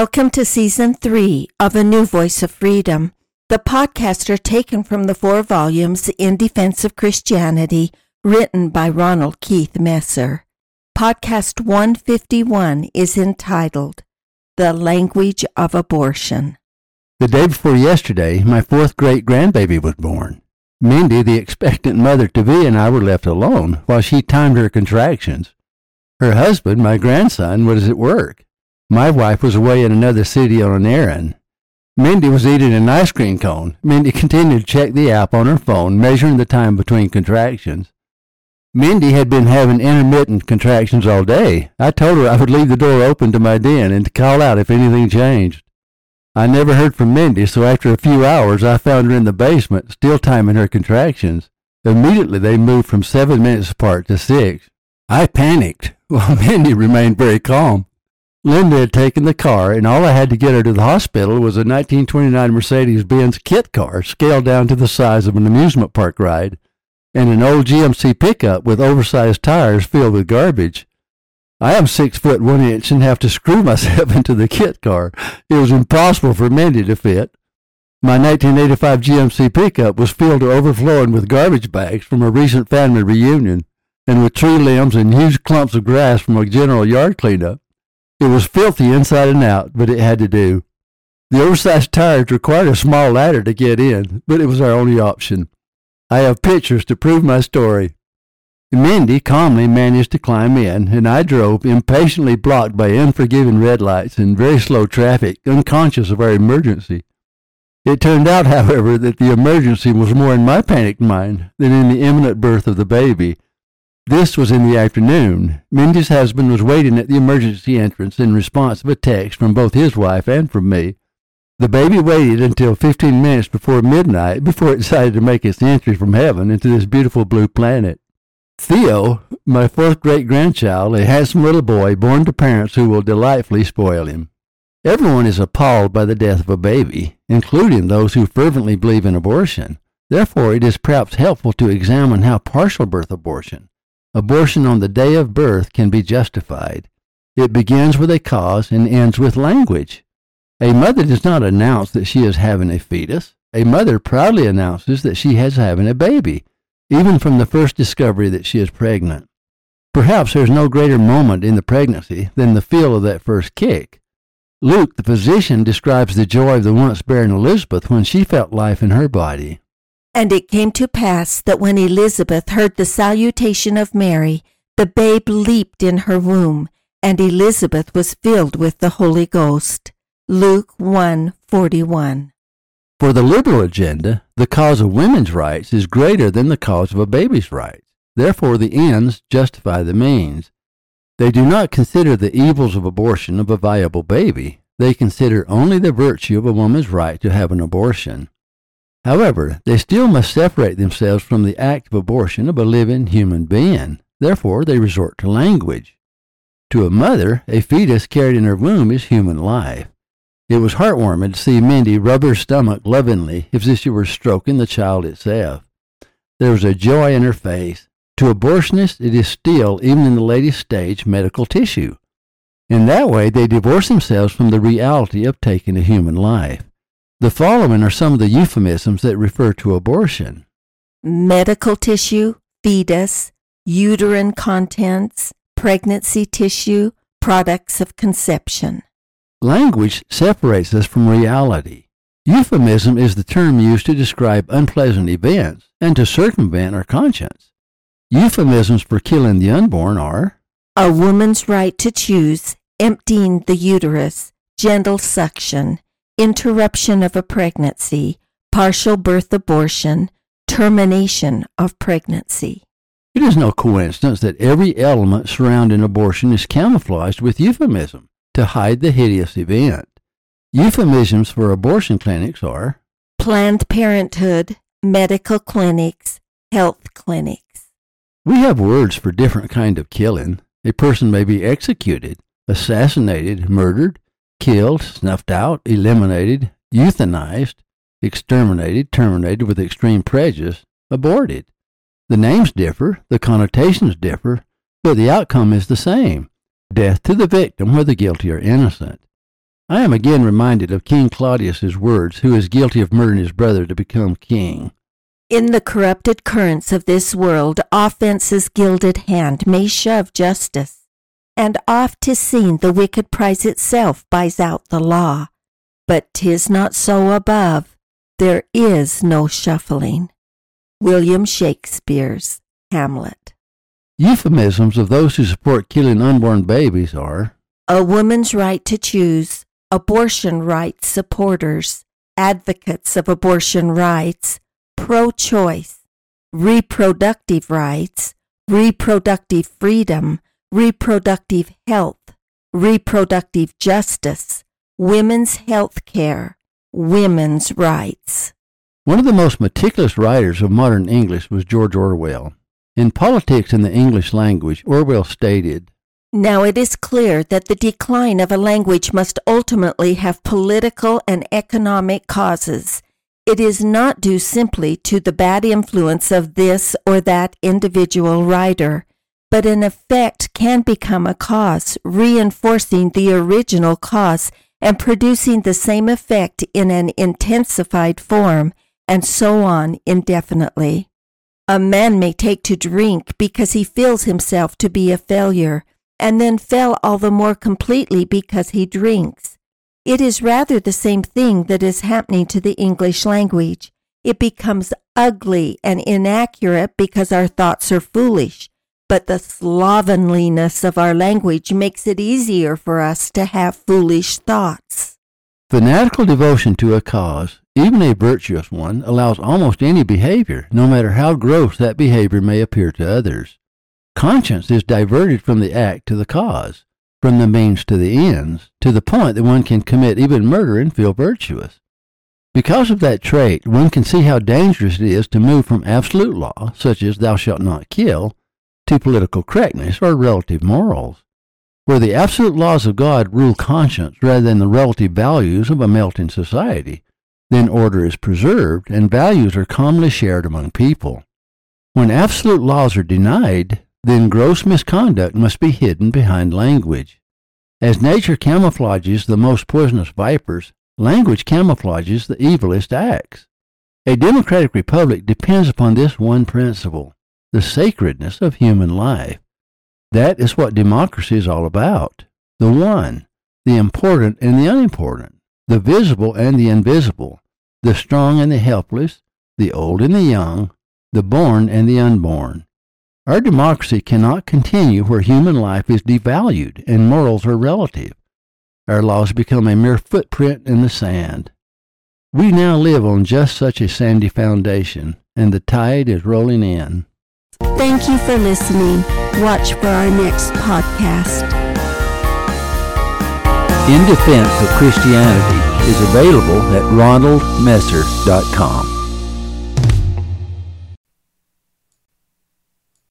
Welcome to season three of A New Voice of Freedom. The podcasts are taken from the four volumes In Defense of Christianity, written by Ronald Keith Messer. Podcast 151 is entitled The Language of Abortion. The day before yesterday, my fourth great grandbaby was born. Mindy, the expectant mother to be, and I were left alone while she timed her contractions. Her husband, my grandson, was at work. My wife was away in another city on an errand. Mindy was eating an ice cream cone. Mindy continued to check the app on her phone, measuring the time between contractions. Mindy had been having intermittent contractions all day. I told her I would leave the door open to my den and to call out if anything changed. I never heard from Mindy, so after a few hours I found her in the basement, still timing her contractions. Immediately they moved from seven minutes apart to six. I panicked, while Mindy remained very calm. Linda had taken the car, and all I had to get her to the hospital was a 1929 Mercedes-Benz kit car, scaled down to the size of an amusement park ride, and an old GMC pickup with oversized tires filled with garbage. I am six foot one inch and have to screw myself into the kit car. It was impossible for Mindy to fit. My 1985 GMC pickup was filled to overflowing with garbage bags from a recent family reunion, and with tree limbs and huge clumps of grass from a general yard cleanup. It was filthy inside and out, but it had to do. The oversized tires required a small ladder to get in, but it was our only option. I have pictures to prove my story. Mindy calmly managed to climb in, and I drove, impatiently blocked by unforgiving red lights and very slow traffic, unconscious of our emergency. It turned out, however, that the emergency was more in my panicked mind than in the imminent birth of the baby. This was in the afternoon. Mindy's husband was waiting at the emergency entrance in response to a text from both his wife and from me. The baby waited until fifteen minutes before midnight before it decided to make its entry from heaven into this beautiful blue planet. Theo, my fourth great grandchild, a handsome little boy born to parents who will delightfully spoil him. Everyone is appalled by the death of a baby, including those who fervently believe in abortion. Therefore, it is perhaps helpful to examine how partial birth abortion, abortion on the day of birth, can be justified. It begins with a cause and ends with language. A mother does not announce that she is having a fetus. A mother proudly announces that she is having a baby even from the first discovery that she is pregnant. Perhaps there's no greater moment in the pregnancy than the feel of that first kick. Luke, the physician, describes the joy of the once barren Elizabeth when she felt life in her body. And it came to pass that when Elizabeth heard the salutation of Mary, the babe leaped in her womb, and Elizabeth was filled with the Holy Ghost. Luke 1:41. For the liberal agenda, the cause of women's rights is greater than the cause of a baby's rights. Therefore, the ends justify the means. They do not consider the evils of abortion of a viable baby. They consider only the virtue of a woman's right to have an abortion. However, they still must separate themselves from the act of abortion of a living human being. Therefore, they resort to language. To a mother, a fetus carried in her womb is human life. It was heartwarming to see Mindy rub her stomach lovingly as if she were stroking the child itself. There was a joy in her face. To abortionists, it is still, even in the latest stage, medical tissue. In that way, they divorce themselves from the reality of taking a human life. The following are some of the euphemisms that refer to abortion medical tissue, fetus, uterine contents, pregnancy tissue, products of conception. Language separates us from reality. Euphemism is the term used to describe unpleasant events and to circumvent our conscience. Euphemisms for killing the unborn are a woman's right to choose, emptying the uterus, gentle suction, interruption of a pregnancy, partial birth abortion, termination of pregnancy. It is no coincidence that every element surrounding abortion is camouflaged with euphemism to hide the hideous event. Euphemisms for abortion clinics are Planned Parenthood, medical clinics, health clinics. We have words for different kind of killing. A person may be executed, assassinated, murdered, killed, snuffed out, eliminated, euthanized, exterminated, terminated with extreme prejudice, aborted. The names differ, the connotations differ, but the outcome is the same death to the victim, whether guilty or innocent. I am again reminded of King Claudius's words, who is guilty of murdering his brother to become king. In the corrupted currents of this world, offence's gilded hand may shove justice, and oft 'tis seen the wicked prize itself buys out the law. But 'tis not so above, there is no shuffling. William Shakespeare's Hamlet. Euphemisms of those who support killing unborn babies are A woman's right to choose, abortion rights supporters, advocates of abortion rights, pro choice, reproductive rights, reproductive freedom, reproductive health, reproductive justice, women's health care, women's rights. One of the most meticulous writers of modern English was George Orwell. In Politics in the English Language, Orwell stated, Now it is clear that the decline of a language must ultimately have political and economic causes. It is not due simply to the bad influence of this or that individual writer, but an effect can become a cause, reinforcing the original cause and producing the same effect in an intensified form, and so on indefinitely. A man may take to drink because he feels himself to be a failure, and then fail all the more completely because he drinks. It is rather the same thing that is happening to the English language. It becomes ugly and inaccurate because our thoughts are foolish, but the slovenliness of our language makes it easier for us to have foolish thoughts. Fanatical devotion to a cause, even a virtuous one, allows almost any behavior, no matter how gross that behavior may appear to others. Conscience is diverted from the act to the cause, from the means to the ends, to the point that one can commit even murder and feel virtuous. Because of that trait, one can see how dangerous it is to move from absolute law, such as thou shalt not kill, to political correctness or relative morals. Where the absolute laws of God rule conscience rather than the relative values of a melting society, then order is preserved and values are commonly shared among people. When absolute laws are denied, then gross misconduct must be hidden behind language. As nature camouflages the most poisonous vipers, language camouflages the evilest acts. A democratic republic depends upon this one principle the sacredness of human life. That is what democracy is all about the one, the important and the unimportant, the visible and the invisible, the strong and the helpless, the old and the young, the born and the unborn. Our democracy cannot continue where human life is devalued and morals are relative. Our laws become a mere footprint in the sand. We now live on just such a sandy foundation, and the tide is rolling in. Thank you for listening. Watch for our next podcast. In Defense of Christianity is available at ronaldmesser.com.